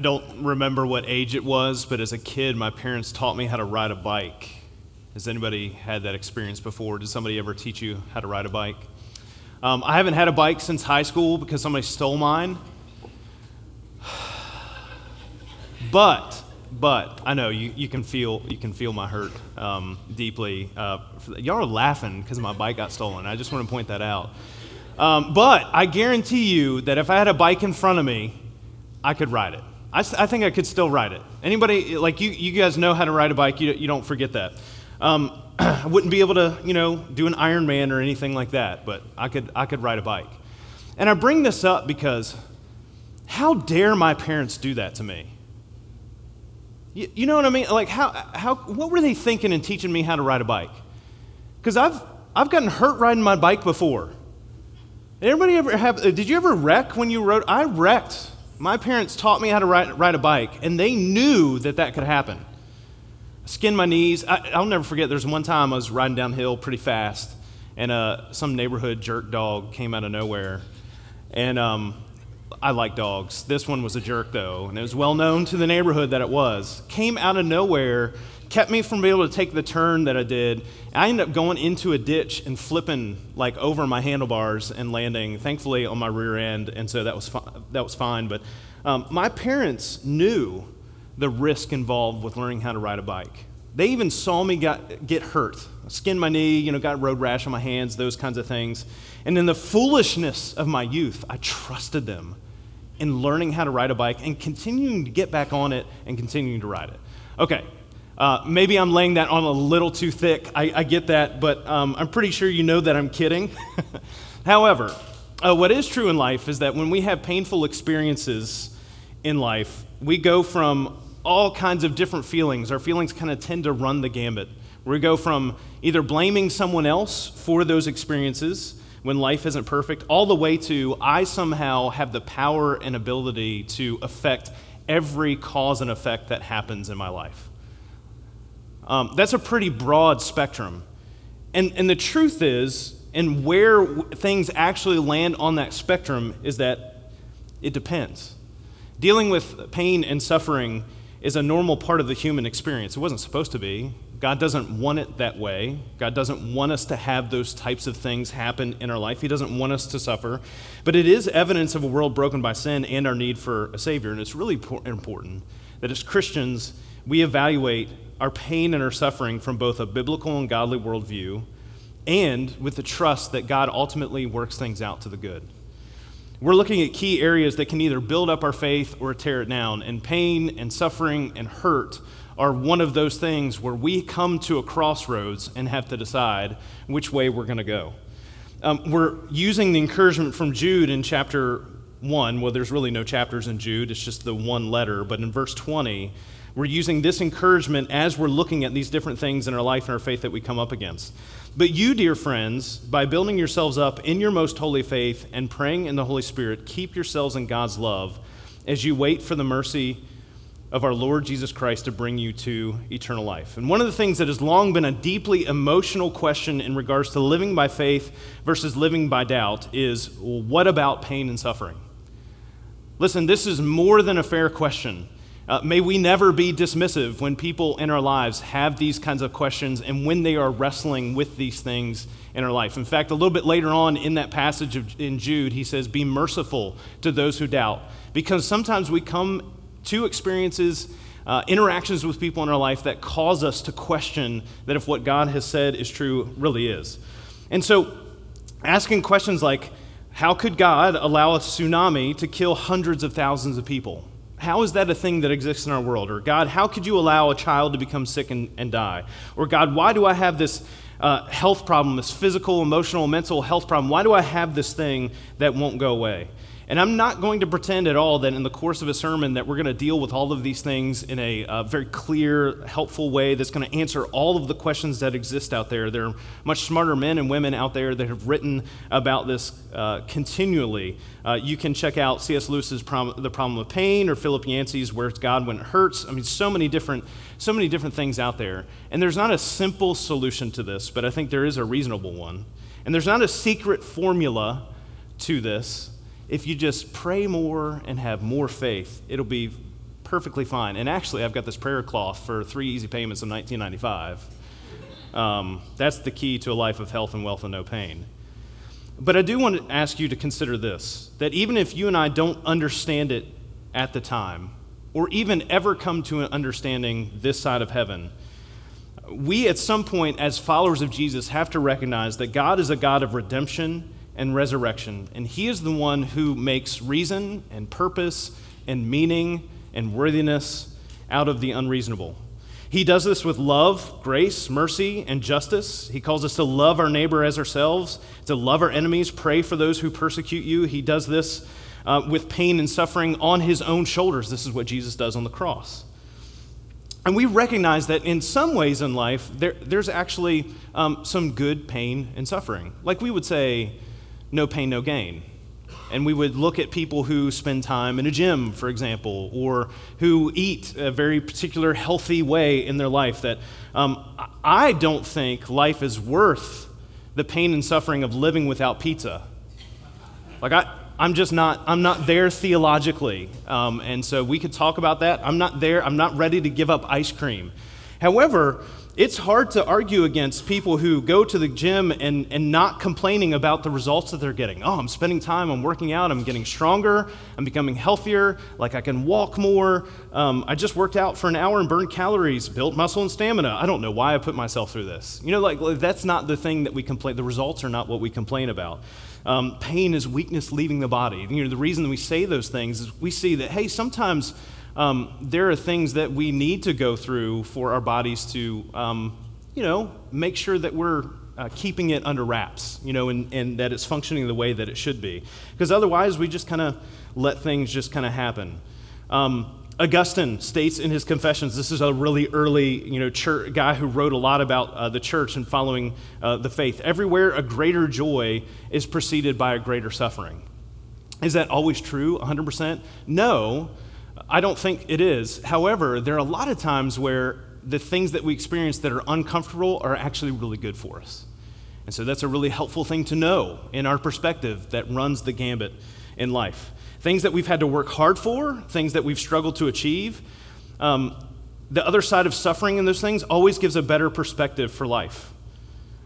I don't remember what age it was, but as a kid, my parents taught me how to ride a bike. Has anybody had that experience before? Did somebody ever teach you how to ride a bike? Um, I haven't had a bike since high school because somebody stole mine. But, but I know you, you can feel you can feel my hurt um, deeply. Uh, y'all are laughing because my bike got stolen. I just want to point that out. Um, but I guarantee you that if I had a bike in front of me, I could ride it. I, I think I could still ride it. Anybody, like you, you guys know how to ride a bike, you, you don't forget that. Um, I wouldn't be able to, you know, do an Ironman or anything like that, but I could, I could ride a bike. And I bring this up because how dare my parents do that to me? You, you know what I mean? Like, how, how, what were they thinking in teaching me how to ride a bike? Because I've, I've gotten hurt riding my bike before. Everybody ever have, did you ever wreck when you rode? I wrecked my parents taught me how to ride, ride a bike, and they knew that that could happen. I skinned my knees. I, will never forget, there's one time I was riding downhill pretty fast, and uh, some neighborhood jerk dog came out of nowhere. And um, I like dogs. This one was a jerk, though, and it was well known to the neighborhood that it was. Came out of nowhere kept me from being able to take the turn that I did. I ended up going into a ditch and flipping like over my handlebars and landing, thankfully, on my rear end, and so that was fi- that was fine. But um, my parents knew the risk involved with learning how to ride a bike. They even saw me got, get hurt, skinned my knee, you know, got road rash on my hands, those kinds of things. And in the foolishness of my youth, I trusted them in learning how to ride a bike and continuing to get back on it and continuing to ride it. Okay, uh, maybe I'm laying that on a little too thick. I, I get that, but um, I'm pretty sure you know that I'm kidding. However, uh, what is true in life is that when we have painful experiences in life, we go from all kinds of different feelings. Our feelings kind of tend to run the gambit. We go from either blaming someone else for those experiences when life isn't perfect, all the way to I somehow have the power and ability to affect every cause and effect that happens in my life. Um, that's a pretty broad spectrum. And, and the truth is, and where things actually land on that spectrum is that it depends. Dealing with pain and suffering is a normal part of the human experience. It wasn't supposed to be. God doesn't want it that way. God doesn't want us to have those types of things happen in our life. He doesn't want us to suffer. But it is evidence of a world broken by sin and our need for a Savior. And it's really important that as Christians, we evaluate our pain and our suffering from both a biblical and godly worldview and with the trust that God ultimately works things out to the good. We're looking at key areas that can either build up our faith or tear it down, and pain and suffering and hurt are one of those things where we come to a crossroads and have to decide which way we're going to go. Um, we're using the encouragement from Jude in chapter 1. Well, there's really no chapters in Jude, it's just the one letter. But in verse 20, we're using this encouragement as we're looking at these different things in our life and our faith that we come up against. But you, dear friends, by building yourselves up in your most holy faith and praying in the Holy Spirit, keep yourselves in God's love as you wait for the mercy of our Lord Jesus Christ to bring you to eternal life. And one of the things that has long been a deeply emotional question in regards to living by faith versus living by doubt is well, what about pain and suffering? Listen, this is more than a fair question. Uh, may we never be dismissive when people in our lives have these kinds of questions and when they are wrestling with these things in our life. In fact, a little bit later on in that passage of, in Jude, he says, Be merciful to those who doubt. Because sometimes we come to experiences, uh, interactions with people in our life that cause us to question that if what God has said is true, really is. And so, asking questions like, How could God allow a tsunami to kill hundreds of thousands of people? How is that a thing that exists in our world? Or, God, how could you allow a child to become sick and, and die? Or, God, why do I have this uh, health problem, this physical, emotional, mental health problem? Why do I have this thing that won't go away? And I'm not going to pretend at all that in the course of a sermon that we're going to deal with all of these things in a uh, very clear, helpful way that's going to answer all of the questions that exist out there. There are much smarter men and women out there that have written about this uh, continually. Uh, you can check out C.S. Lewis's The Problem of Pain or Philip Yancey's Where's God When It Hurts. I mean, so many different, so many different things out there. And there's not a simple solution to this, but I think there is a reasonable one. And there's not a secret formula to this if you just pray more and have more faith, it'll be perfectly fine. And actually, I've got this prayer cloth for three easy payments of 1995. Um, that's the key to a life of health and wealth and no pain. But I do want to ask you to consider this that even if you and I don't understand it at the time, or even ever come to an understanding this side of heaven, we at some point, as followers of Jesus, have to recognize that God is a God of redemption and resurrection, and He is the one who makes reason and purpose and meaning and worthiness out of the unreasonable. He does this with love, grace, mercy, and justice. He calls us to love our neighbor as ourselves, to love our enemies, pray for those who persecute you. He does this uh, with pain and suffering on his own shoulders. This is what Jesus does on the cross. And we recognize that in some ways in life, there, there's actually um, some good pain and suffering. Like we would say, no pain, no gain. And we would look at people who spend time in a gym, for example, or who eat a very particular healthy way in their life. That um, I don't think life is worth the pain and suffering of living without pizza. Like, I, I'm just not, I'm not there theologically. Um, and so we could talk about that. I'm not there. I'm not ready to give up ice cream. However, it's hard to argue against people who go to the gym and, and not complaining about the results that they're getting. Oh, I'm spending time, I'm working out, I'm getting stronger, I'm becoming healthier, like I can walk more. Um, I just worked out for an hour and burned calories, built muscle and stamina. I don't know why I put myself through this. You know, like, like that's not the thing that we complain, the results are not what we complain about. Um, pain is weakness leaving the body. You know, the reason we say those things is we see that, hey, sometimes um, there are things that we need to go through for our bodies to, um, you know, make sure that we're uh, keeping it under wraps, you know, and, and that it's functioning the way that it should be. Because otherwise, we just kind of let things just kind of happen. Um, Augustine states in his Confessions, this is a really early you know, church, guy who wrote a lot about uh, the church and following uh, the faith. Everywhere a greater joy is preceded by a greater suffering. Is that always true, 100%? No, I don't think it is. However, there are a lot of times where the things that we experience that are uncomfortable are actually really good for us. And so that's a really helpful thing to know in our perspective that runs the gambit in life. Things that we've had to work hard for, things that we've struggled to achieve. Um, the other side of suffering in those things always gives a better perspective for life.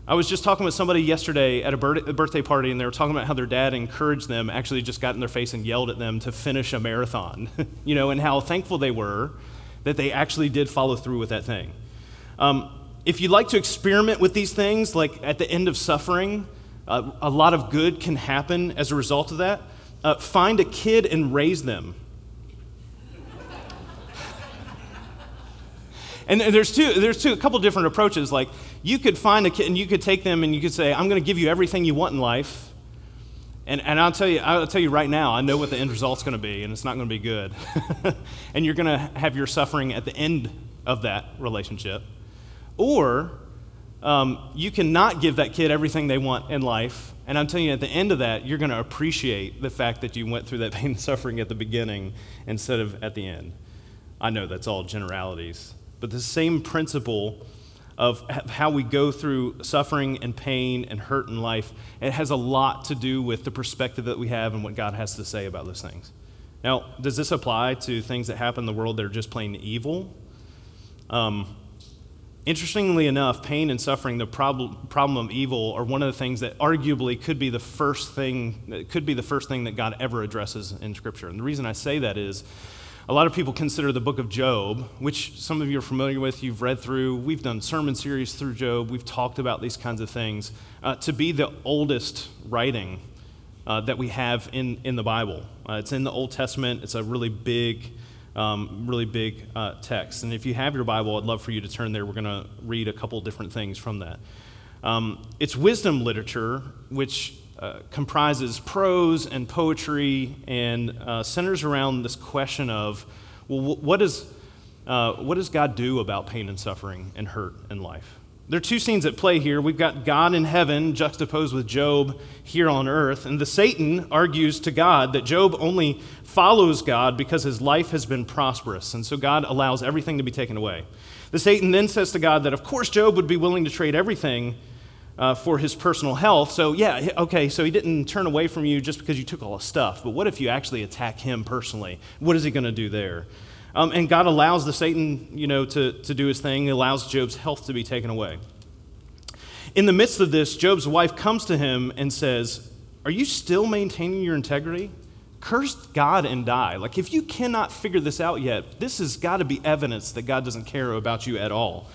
I was just talking with somebody yesterday at a birthday party, and they were talking about how their dad encouraged them, actually just got in their face and yelled at them to finish a marathon, you know, and how thankful they were that they actually did follow through with that thing. Um, if you'd like to experiment with these things, like at the end of suffering, uh, a lot of good can happen as a result of that. Uh, find a kid and raise them. And there's two, there's two, a couple different approaches. Like, you could find a kid and you could take them and you could say, I'm going to give you everything you want in life. And, and I'll, tell you, I'll tell you right now, I know what the end result's going to be, and it's not going to be good. and you're going to have your suffering at the end of that relationship. Or um, you cannot give that kid everything they want in life. And I'm telling you, at the end of that, you're going to appreciate the fact that you went through that pain and suffering at the beginning instead of at the end. I know that's all generalities, but the same principle of how we go through suffering and pain and hurt in life, it has a lot to do with the perspective that we have and what God has to say about those things. Now, does this apply to things that happen in the world that are just plain evil? Um, interestingly enough, pain and suffering, the problem, problem of evil, are one of the things that arguably could be the first thing, could be the first thing that God ever addresses in Scripture. And the reason I say that is a lot of people consider the book of Job, which some of you are familiar with, you've read through. We've done sermon series through Job, we've talked about these kinds of things, uh, to be the oldest writing uh, that we have in, in the Bible. Uh, it's in the Old Testament, it's a really big, um, really big uh, text. And if you have your Bible, I'd love for you to turn there. We're going to read a couple different things from that. Um, it's wisdom literature, which uh, comprises prose and poetry and uh, centers around this question of, well, what, is, uh, what does God do about pain and suffering and hurt in life? There are two scenes at play here. We've got God in heaven juxtaposed with Job here on earth. And the Satan argues to God that Job only follows God because his life has been prosperous. And so God allows everything to be taken away. The Satan then says to God that, of course, Job would be willing to trade everything uh, for his personal health. So, yeah, okay, so he didn't turn away from you just because you took all his stuff. But what if you actually attack him personally? What is he going to do there? Um, and God allows the Satan, you know, to, to do his thing. He allows Job's health to be taken away. In the midst of this, Job's wife comes to him and says, Are you still maintaining your integrity? Curse God and die. Like, if you cannot figure this out yet, this has got to be evidence that God doesn't care about you at all.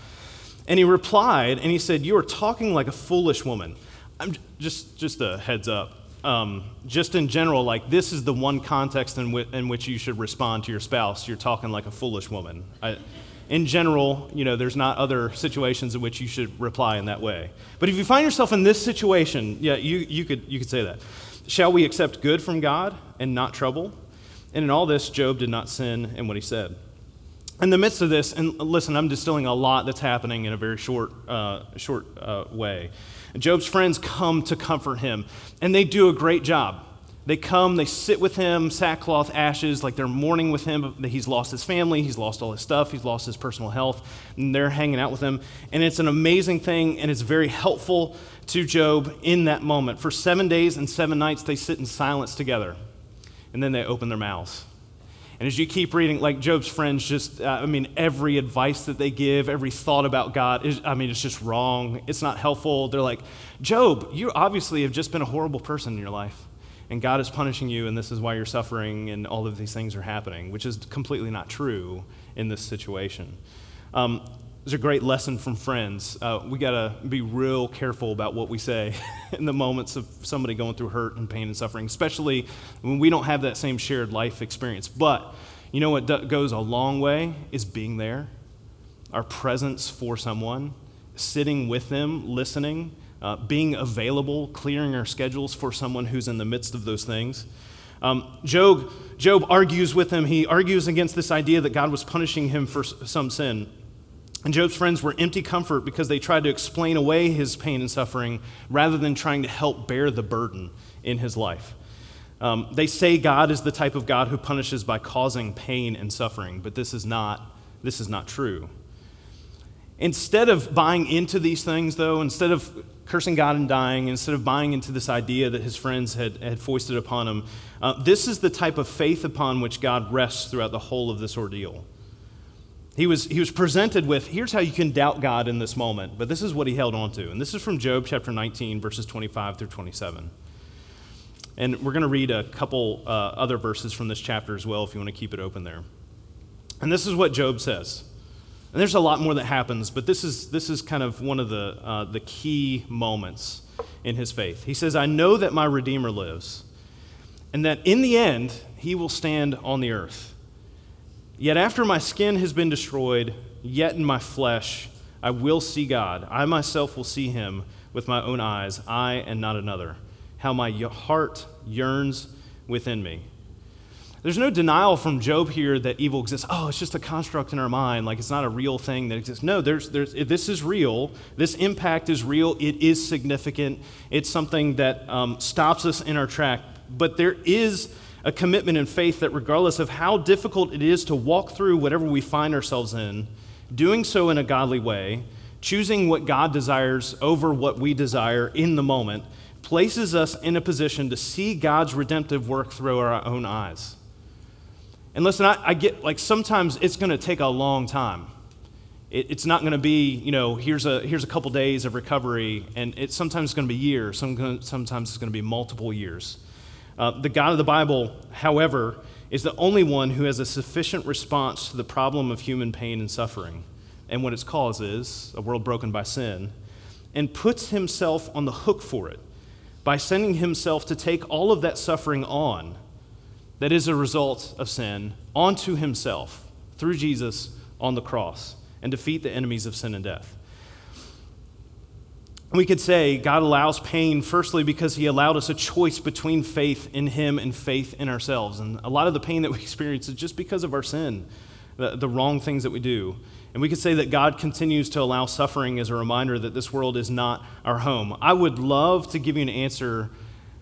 And he replied, and he said, You are talking like a foolish woman. I'm just, just a heads up. Um, just in general, like this is the one context in, w- in which you should respond to your spouse. You're talking like a foolish woman. I, in general, you know, there's not other situations in which you should reply in that way. But if you find yourself in this situation, yeah, you, you, could, you could say that. Shall we accept good from God and not trouble? And in all this, Job did not sin in what he said. In the midst of this, and listen, I'm distilling a lot that's happening in a very short, uh, short uh, way. Job's friends come to comfort him, and they do a great job. They come, they sit with him, sackcloth, ashes, like they're mourning with him that he's lost his family, he's lost all his stuff, he's lost his personal health, and they're hanging out with him. And it's an amazing thing, and it's very helpful to Job in that moment. For seven days and seven nights, they sit in silence together, and then they open their mouths. And as you keep reading, like Job's friends, just, uh, I mean, every advice that they give, every thought about God, is, I mean, it's just wrong. It's not helpful. They're like, Job, you obviously have just been a horrible person in your life and God is punishing you, and this is why you're suffering, and all of these things are happening, which is completely not true in this situation. Um, there's a great lesson from friends. Uh, we got to be real careful about what we say in the moments of somebody going through hurt and pain and suffering, especially when we don't have that same shared life experience. But you know what do- goes a long way is being there, our presence for someone, sitting with them, listening, uh, being available, clearing our schedules for someone who's in the midst of those things. Um, Job, Job argues with him. He argues against this idea that God was punishing him for some sin. And Job's friends were empty comfort because they tried to explain away his pain and suffering rather than trying to help bear the burden in his life. Um, they say God is the type of God who punishes by causing pain and suffering, but this is not, this is not true. Instead of buying into these things, though, instead of cursing God and dying, instead of buying into this idea that his friends had, had foisted upon him, uh, this is the type of faith upon which God rests throughout the whole of this ordeal. He was, he was presented with here's how you can doubt God in this moment, but this is what he held on to. And this is from Job chapter 19, verses 25 through 27. And we're going to read a couple uh, other verses from this chapter as well if you want to keep it open there. And this is what Job says. And there's a lot more that happens, but this is, this is kind of one of the, uh, the key moments in his faith. He says, I know that my Redeemer lives, and that in the end, he will stand on the earth. Yet after my skin has been destroyed, yet in my flesh, I will see God. I myself will see him with my own eyes, I and not another. How my heart yearns within me. There's no denial from Job here that evil exists. Oh, it's just a construct in our mind, like it's not a real thing that exists. No, there's, there's, this is real. This impact is real. It is significant. It's something that um, stops us in our track. But there is a commitment and faith that, regardless of how difficult it is to walk through whatever we find ourselves in, doing so in a godly way, choosing what God desires over what we desire in the moment, places us in a position to see God's redemptive work through our own eyes. And listen, I, I get like sometimes it's going to take a long time. It, it's not going to be, you know, here's a, here's a couple days of recovery, and it sometimes it's going to be years, some, sometimes it's going to be multiple years. Uh, the God of the Bible, however, is the only one who has a sufficient response to the problem of human pain and suffering and what its cause is a world broken by sin, and puts himself on the hook for it by sending himself to take all of that suffering on that is a result of sin onto himself through Jesus on the cross and defeat the enemies of sin and death. We could say God allows pain, firstly, because He allowed us a choice between faith in Him and faith in ourselves. And a lot of the pain that we experience is just because of our sin, the, the wrong things that we do. And we could say that God continues to allow suffering as a reminder that this world is not our home. I would love to give you an answer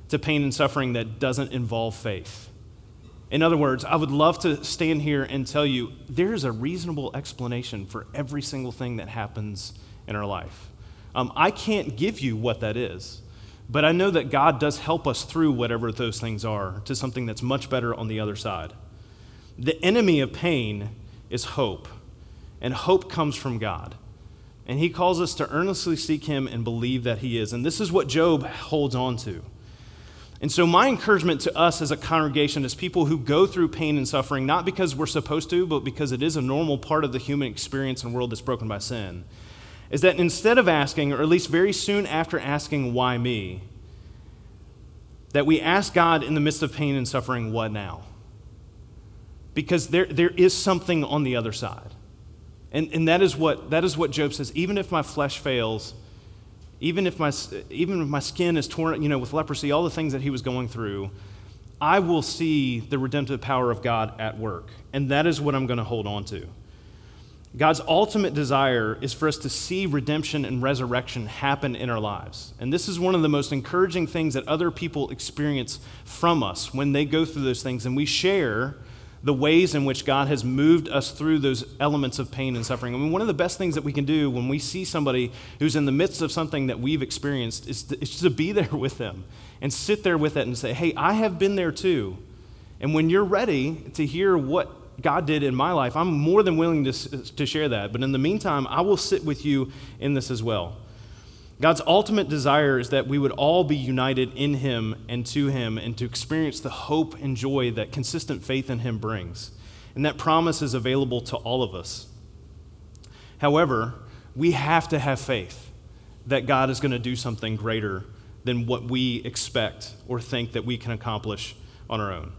to pain and suffering that doesn't involve faith. In other words, I would love to stand here and tell you there is a reasonable explanation for every single thing that happens in our life. Um, I can't give you what that is, but I know that God does help us through whatever those things are to something that's much better on the other side. The enemy of pain is hope. And hope comes from God. And he calls us to earnestly seek him and believe that he is. And this is what Job holds on to. And so, my encouragement to us as a congregation, as people who go through pain and suffering, not because we're supposed to, but because it is a normal part of the human experience and world that's broken by sin, is that instead of asking, or at least very soon after asking, why me, that we ask God in the midst of pain and suffering, what now? Because there, there is something on the other side. And, and that, is what, that is what Job says. Even if my flesh fails, even if my, even if my skin is torn, you know, with leprosy, all the things that he was going through, I will see the redemptive power of God at work. And that is what I'm going to hold on to. God's ultimate desire is for us to see redemption and resurrection happen in our lives. And this is one of the most encouraging things that other people experience from us when they go through those things. And we share the ways in which God has moved us through those elements of pain and suffering. I mean, one of the best things that we can do when we see somebody who's in the midst of something that we've experienced is to, is to be there with them and sit there with it and say, hey, I have been there too. And when you're ready to hear what God did in my life, I'm more than willing to, to share that. But in the meantime, I will sit with you in this as well. God's ultimate desire is that we would all be united in Him and to Him and to experience the hope and joy that consistent faith in Him brings. And that promise is available to all of us. However, we have to have faith that God is going to do something greater than what we expect or think that we can accomplish on our own.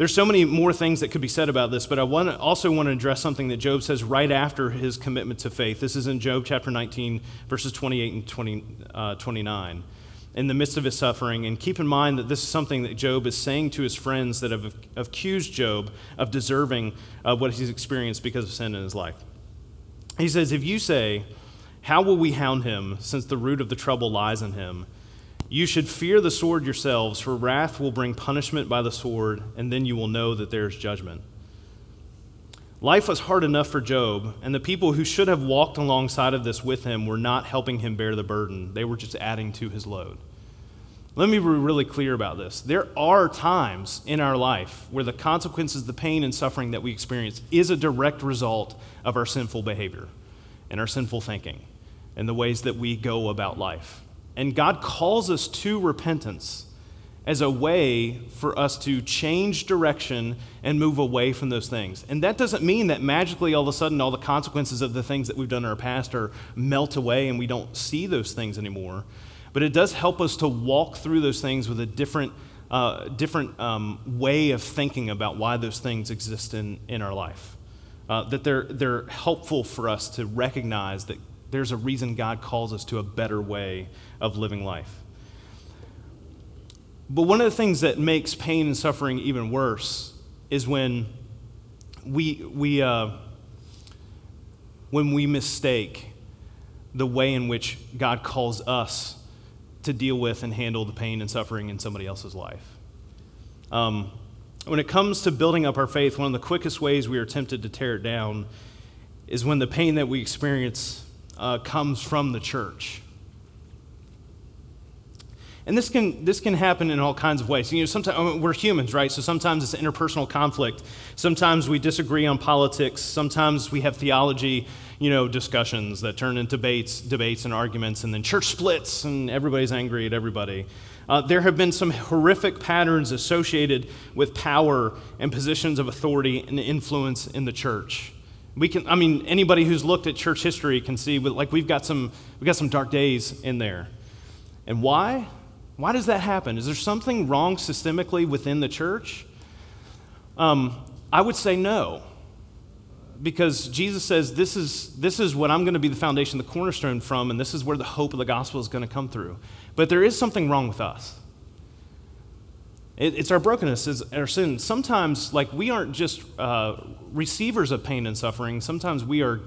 There's so many more things that could be said about this, but I want also want to address something that Job says right after his commitment to faith. This is in Job chapter 19, verses 28 and 20, uh, 29 in the midst of his suffering. And keep in mind that this is something that Job is saying to his friends that have accused Job of deserving of what he's experienced because of sin in his life. He says, If you say, How will we hound him, since the root of the trouble lies in him? You should fear the sword yourselves, for wrath will bring punishment by the sword, and then you will know that there is judgment. Life was hard enough for Job, and the people who should have walked alongside of this with him were not helping him bear the burden. They were just adding to his load. Let me be really clear about this. There are times in our life where the consequences, the pain and suffering that we experience is a direct result of our sinful behavior and our sinful thinking and the ways that we go about life. And God calls us to repentance as a way for us to change direction and move away from those things. And that doesn't mean that magically all of a sudden all the consequences of the things that we've done in our past are melt away and we don't see those things anymore. But it does help us to walk through those things with a different, uh, different um, way of thinking about why those things exist in, in our life. Uh, that they're, they're helpful for us to recognize that there's a reason God calls us to a better way of living life. But one of the things that makes pain and suffering even worse is when we, we, uh, when we mistake the way in which God calls us to deal with and handle the pain and suffering in somebody else's life. Um, when it comes to building up our faith, one of the quickest ways we are tempted to tear it down is when the pain that we experience uh, comes from the church. And this can, this can happen in all kinds of ways. You know, sometimes I mean, we're humans, right? So sometimes it's interpersonal conflict. Sometimes we disagree on politics. Sometimes we have theology, you know, discussions that turn into debates, debates and arguments, and then church splits and everybody's angry at everybody. Uh, there have been some horrific patterns associated with power and positions of authority and influence in the church. We can, I mean, anybody who's looked at church history can see, like, we've got some, we've got some dark days in there. And why? Why does that happen? Is there something wrong systemically within the church? Um, I would say no. Because Jesus says, this is, this is what I'm going to be the foundation, the cornerstone from, and this is where the hope of the gospel is going to come through. But there is something wrong with us. It, it's our brokenness, it's our sin. Sometimes, like, we aren't just uh, receivers of pain and suffering, sometimes we are,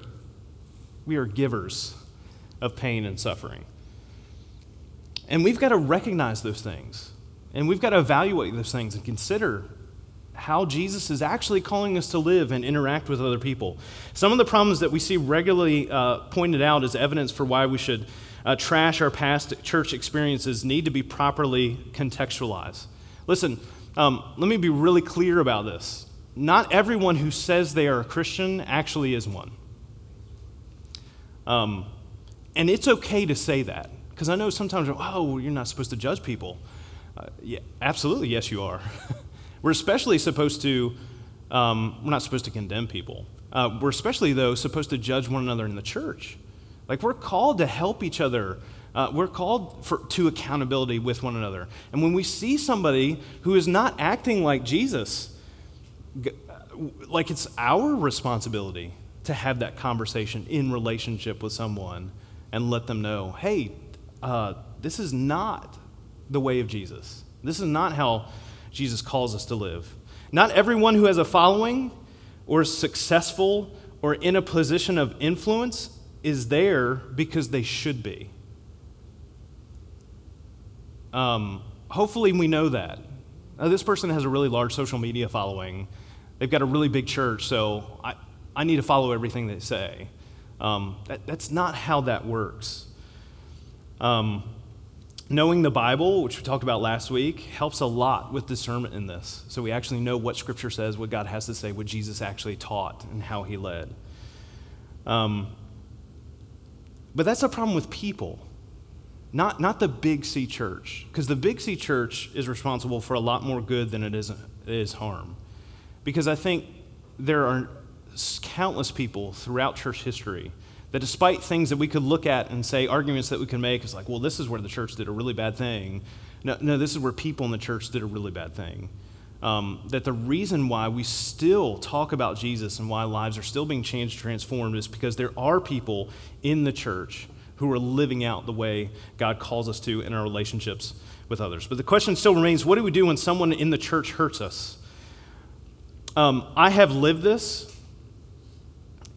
we are givers of pain and suffering. And we've got to recognize those things. And we've got to evaluate those things and consider how Jesus is actually calling us to live and interact with other people. Some of the problems that we see regularly uh, pointed out as evidence for why we should uh, trash our past church experiences need to be properly contextualized. Listen, um, let me be really clear about this. not everyone who says they are a Christian actually is one. Um, and it's okay to say that, because I know sometimes, oh, you're not supposed to judge people. Uh, yeah, absolutely, yes, you are. we're especially supposed to, um, we're not supposed to condemn people. Uh, we're especially, though, supposed to judge one another in the church. Like, we're called to help each other. Uh, we're called for, to accountability with one another. And when we see somebody who is not acting like Jesus, like it's our responsibility to have that conversation in relationship with someone and let them know hey, uh, this is not the way of Jesus. This is not how Jesus calls us to live. Not everyone who has a following or is successful or in a position of influence is there because they should be. Um, hopefully, we know that. Now, this person has a really large social media following. They've got a really big church, so I, I need to follow everything they say. Um, that, that's not how that works. Um, knowing the Bible, which we talked about last week, helps a lot with discernment in this. So we actually know what Scripture says, what God has to say, what Jesus actually taught, and how he led. Um, but that's a problem with people, not, not the Big C church, because the Big C church is responsible for a lot more good than it is, it is harm. Because I think there are countless people throughout church history that despite things that we could look at and say arguments that we can make is like well this is where the church did a really bad thing no, no this is where people in the church did a really bad thing um, that the reason why we still talk about jesus and why lives are still being changed transformed is because there are people in the church who are living out the way god calls us to in our relationships with others but the question still remains what do we do when someone in the church hurts us um, i have lived this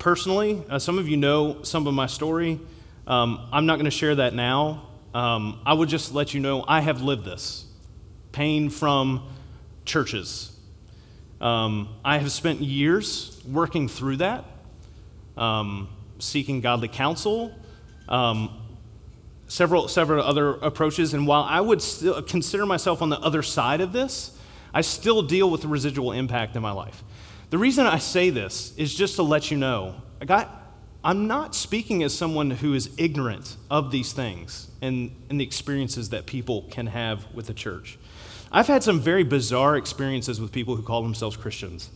personally. Uh, some of you know some of my story. Um, I'm not going to share that now. Um, I would just let you know I have lived this pain from churches. Um, I have spent years working through that, um, seeking godly counsel, um, several, several other approaches. And while I would still consider myself on the other side of this, I still deal with the residual impact in my life. The reason I say this is just to let you know I I'm not speaking as someone who is ignorant of these things and, and the experiences that people can have with the church. I've had some very bizarre experiences with people who call themselves Christians.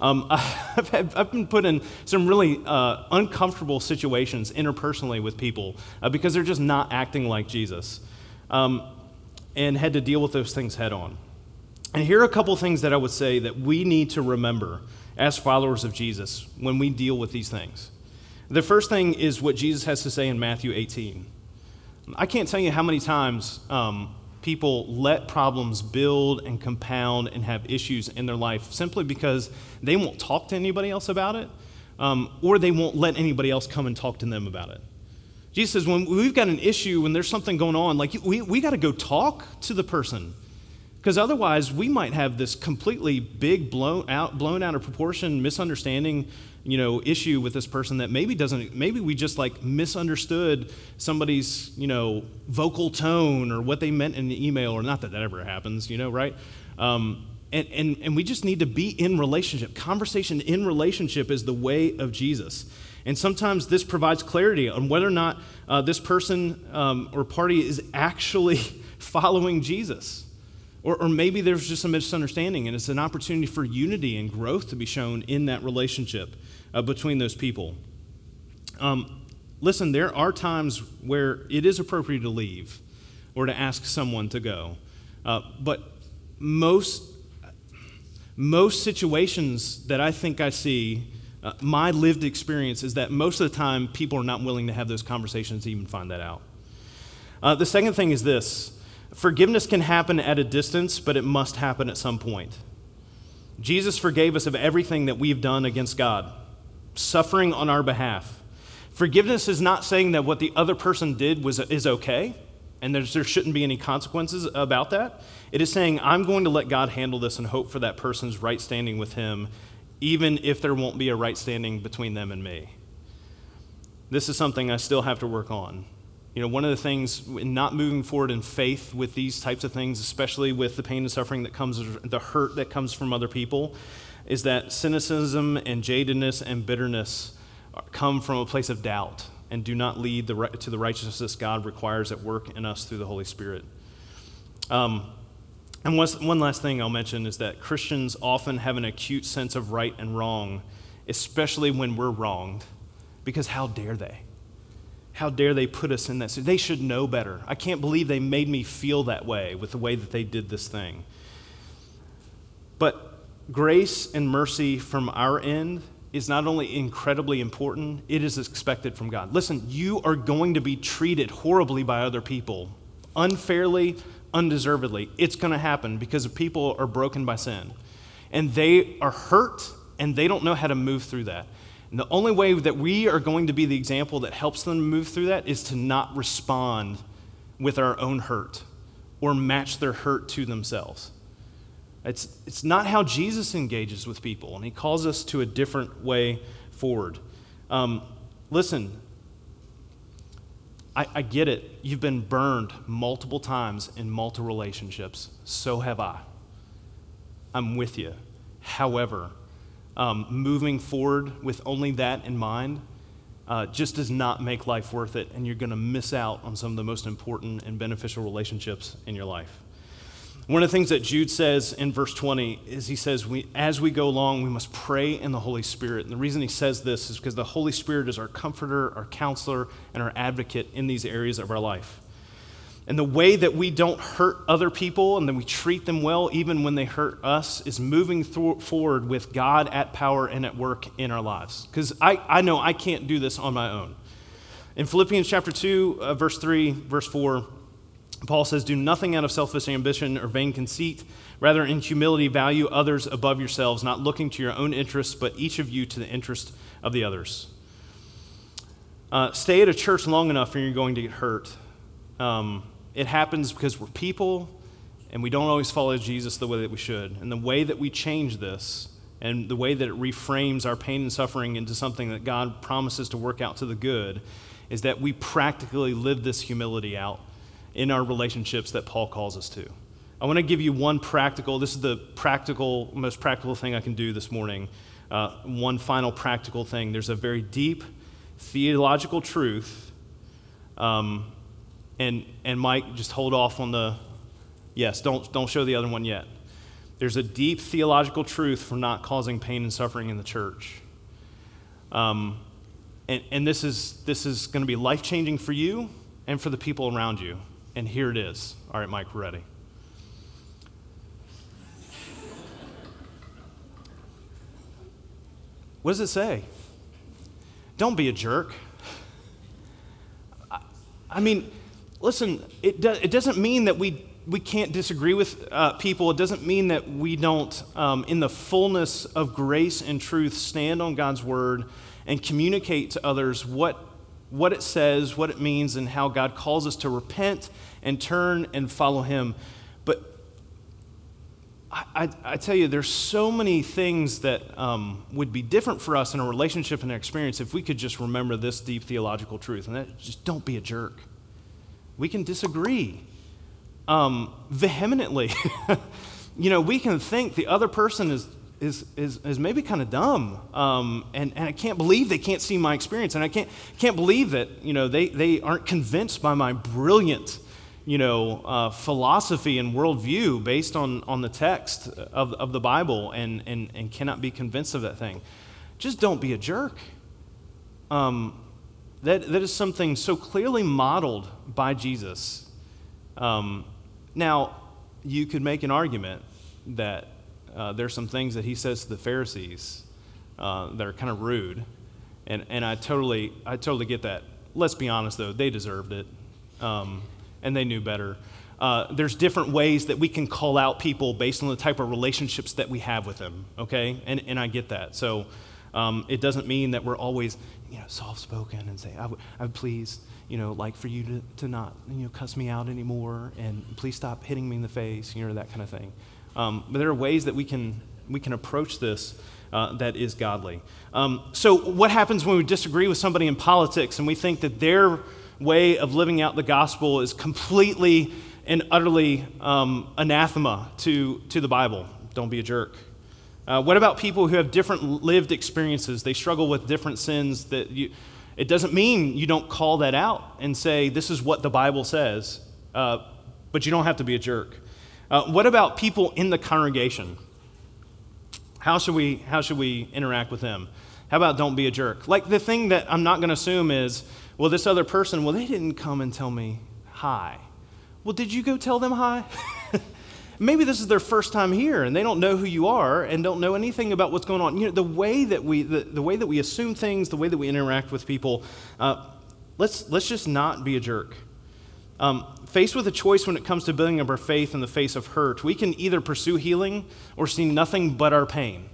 Um, I've, had, I've, been put in some really uh, uncomfortable situations interpersonally with people uh, because they're just not acting like Jesus um, and had to deal with those things head on. And here are a couple things that I would say that we need to remember as followers of Jesus when we deal with these things. The first thing is what Jesus has to say in Matthew 18. I can't tell you how many times um, people let problems build and compound and have issues in their life simply because they won't talk to anybody else about it um, or they won't let anybody else come and talk to them about it. Jesus says, when we've got an issue, when there's something going on, like we, we got to go talk to the person because otherwise, we might have this completely big, blown out, blown out of proportion, misunderstanding, you know, issue with this person that maybe doesn't. Maybe we just like misunderstood somebody's, you know, vocal tone or what they meant in the email, or not that that ever happens, you know, right? Um, and, and, and we just need to be in relationship. Conversation in relationship is the way of Jesus. And sometimes this provides clarity on whether or not uh, this person um, or party is actually following Jesus. Or, or maybe there's just a misunderstanding, and it's an opportunity for unity and growth to be shown in that relationship uh, between those people. Um, listen, there are times where it is appropriate to leave or to ask someone to go. Uh, but most, most situations that I think I see, uh, my lived experience is that most of the time people are not willing to have those conversations to even find that out. Uh, the second thing is this Forgiveness can happen at a distance, but it must happen at some point. Jesus forgave us of everything that we've done against God, suffering on our behalf. Forgiveness is not saying that what the other person did was, is okay and there shouldn't be any consequences about that. It is saying, I'm going to let God handle this and hope for that person's right standing with Him, even if there won't be a right standing between them and me. This is something I still have to work on. You know, one of the things in not moving forward in faith with these types of things, especially with the pain and suffering that comes, the hurt that comes from other people, is that cynicism and jadedness and bitterness come from a place of doubt and do not lead the, to the righteousness God requires at work in us through the Holy Spirit. Um, and one last thing I'll mention is that Christians often have an acute sense of right and wrong, especially when we're wronged, because how dare they? How dare they put us in that? They should know better. I can't believe they made me feel that way with the way that they did this thing. But grace and mercy from our end is not only incredibly important, it is expected from God. Listen, you are going to be treated horribly by other people, unfairly, undeservedly. It's going to happen because people are broken by sin. And they are hurt and they don't know how to move through that. And the only way that we are going to be the example that helps them move through that is to not respond with our own hurt or match their hurt to themselves. It's, it's not how Jesus engages with people, and he calls us to a different way forward. Um, listen, I, I get it. You've been burned multiple times in multiple relationships. So have I. I'm with you. However, um, moving forward with only that in mind uh, just does not make life worth it, and you're going to miss out on some of the most important and beneficial relationships in your life. One of the things that Jude says in verse 20 is he says, we, as we go along, we must pray in the Holy Spirit. And the reason he says this is because the Holy Spirit is our comforter, our counselor, and our advocate in these areas of our life. And the way that we don't hurt other people and that we treat them well, even when they hurt us, is moving forward with God at power and at work in our lives. Because I, I know I can't do this on my own. In Philippians chapter 2, uh, verse 3, verse 4, Paul says, Do nothing out of selfish ambition or vain conceit. Rather, in humility, value others above yourselves, not looking to your own interests, but each of you to the interest of the others. Uh, stay at a church long enough and you're going to get hurt. Um, it happens because we're people and we don't always follow Jesus the way that we should. And the way that we change this and the way that it reframes our pain and suffering into something that God promises to work out to the good is that we practically live this humility out in our relationships that Paul calls us to. I want to give you one practical, this is the practical, most practical thing I can do this morning. Uh, one final practical thing. There's a very deep theological truth. Um, and, and Mike, just hold off on the, yes, don't, don't show the other one yet. There's a deep theological truth for not causing pain and suffering in the church. Um, and, and this is, this is going to be life changing for you and for the people around you. And here it is. All right, Mike, we're ready. What does it say? Don't be a jerk. I, I mean, listen, it, do, it doesn't mean that we, we can't disagree with uh, people. It doesn't mean that we don't, um, in the fullness of grace and truth, stand on God's word and communicate to others what what it says, what it means, and how God calls us to repent and turn and follow Him. But I, I, I tell you, there's so many things that um, would be different for us in a relationship and an experience if we could just remember this deep theological truth, and that just don't be a jerk. We can disagree um, vehemently. you know, we can think the other person is is, is, is maybe kind of dumb. Um, and, and I can't believe they can't see my experience. And I can't, can't believe that, you know, they, they aren't convinced by my brilliant, you know, uh, philosophy and worldview based on, on the text of, of the Bible and, and, and cannot be convinced of that thing. Just don't be a jerk. Um, that, that is something so clearly modeled by Jesus. Um, now, you could make an argument that uh, there's some things that he says to the Pharisees uh, that are kind of rude, and and I totally I totally get that. Let's be honest though, they deserved it, um, and they knew better. Uh, there's different ways that we can call out people based on the type of relationships that we have with them. Okay, and and I get that. So. Um, it doesn't mean that we're always, you know, soft-spoken and say, I would, I would please, you know, like for you to, to not, you know, cuss me out anymore and please stop hitting me in the face, you know, that kind of thing. Um, but there are ways that we can, we can approach this uh, that is godly. Um, so, what happens when we disagree with somebody in politics and we think that their way of living out the gospel is completely and utterly um, anathema to, to the Bible? Don't be a jerk. Uh, what about people who have different lived experiences? They struggle with different sins that you, it doesn't mean you don't call that out and say, this is what the Bible says, uh, but you don't have to be a jerk. Uh, what about people in the congregation? How should, we, how should we interact with them? How about don't be a jerk? Like the thing that I'm not going to assume is, well, this other person, well, they didn't come and tell me hi. Well, did you go tell them hi? Maybe this is their first time here and they don't know who you are and don't know anything about what's going on. You know, the way that we, the, the way that we assume things, the way that we interact with people, uh, let's, let's just not be a jerk. Um, faced with a choice when it comes to building up our faith in the face of hurt, we can either pursue healing or see nothing but our pain.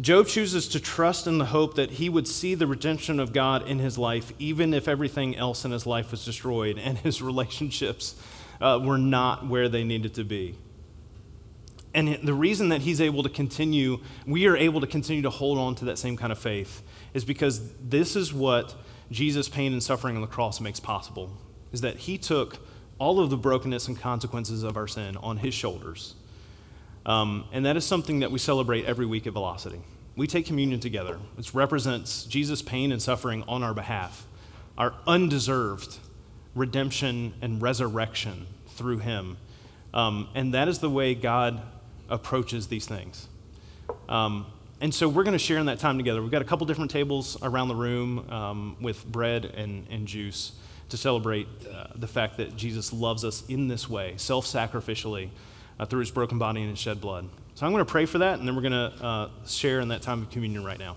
Job chooses to trust in the hope that he would see the redemption of God in his life, even if everything else in his life was destroyed and his relationships uh, were not where they needed to be. And the reason that he's able to continue, we are able to continue to hold on to that same kind of faith, is because this is what Jesus' pain and suffering on the cross makes possible, is that he took all of the brokenness and consequences of our sin on his shoulders. Um, and that is something that we celebrate every week at Velocity. We take communion together, which represents Jesus' pain and suffering on our behalf, our undeserved redemption and resurrection through him. Um, and that is the way God approaches these things. Um, and so we're going to share in that time together. We've got a couple different tables around the room um, with bread and, and juice to celebrate uh, the fact that Jesus loves us in this way, self sacrificially, uh, through his broken body and his shed blood. So I'm going to pray for that, and then we're going to uh, share in that time of communion right now.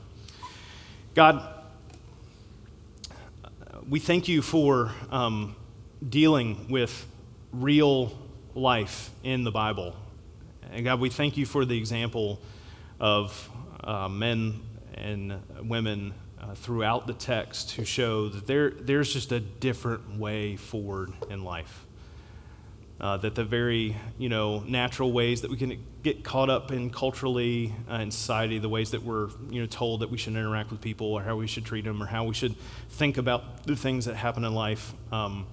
God, we thank you for um, dealing with real life in the Bible. And God, we thank you for the example of uh, men and women uh, throughout the text who show that there, there's just a different way forward in life. Uh, that the very you know natural ways that we can get caught up in culturally uh, in society, the ways that we're you know told that we should interact with people, or how we should treat them, or how we should think about the things that happen in life. Um,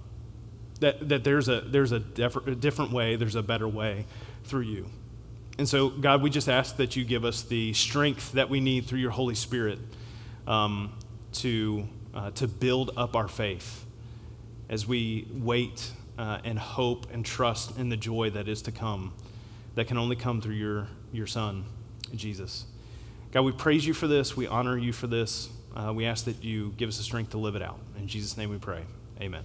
that, that there's a there's a, def- a different way, there's a better way through you. And so, God, we just ask that you give us the strength that we need through your Holy Spirit um, to uh, to build up our faith as we wait uh, and hope and trust in the joy that is to come, that can only come through your, your Son, Jesus. God, we praise you for this. We honor you for this. Uh, we ask that you give us the strength to live it out. In Jesus' name we pray. Amen.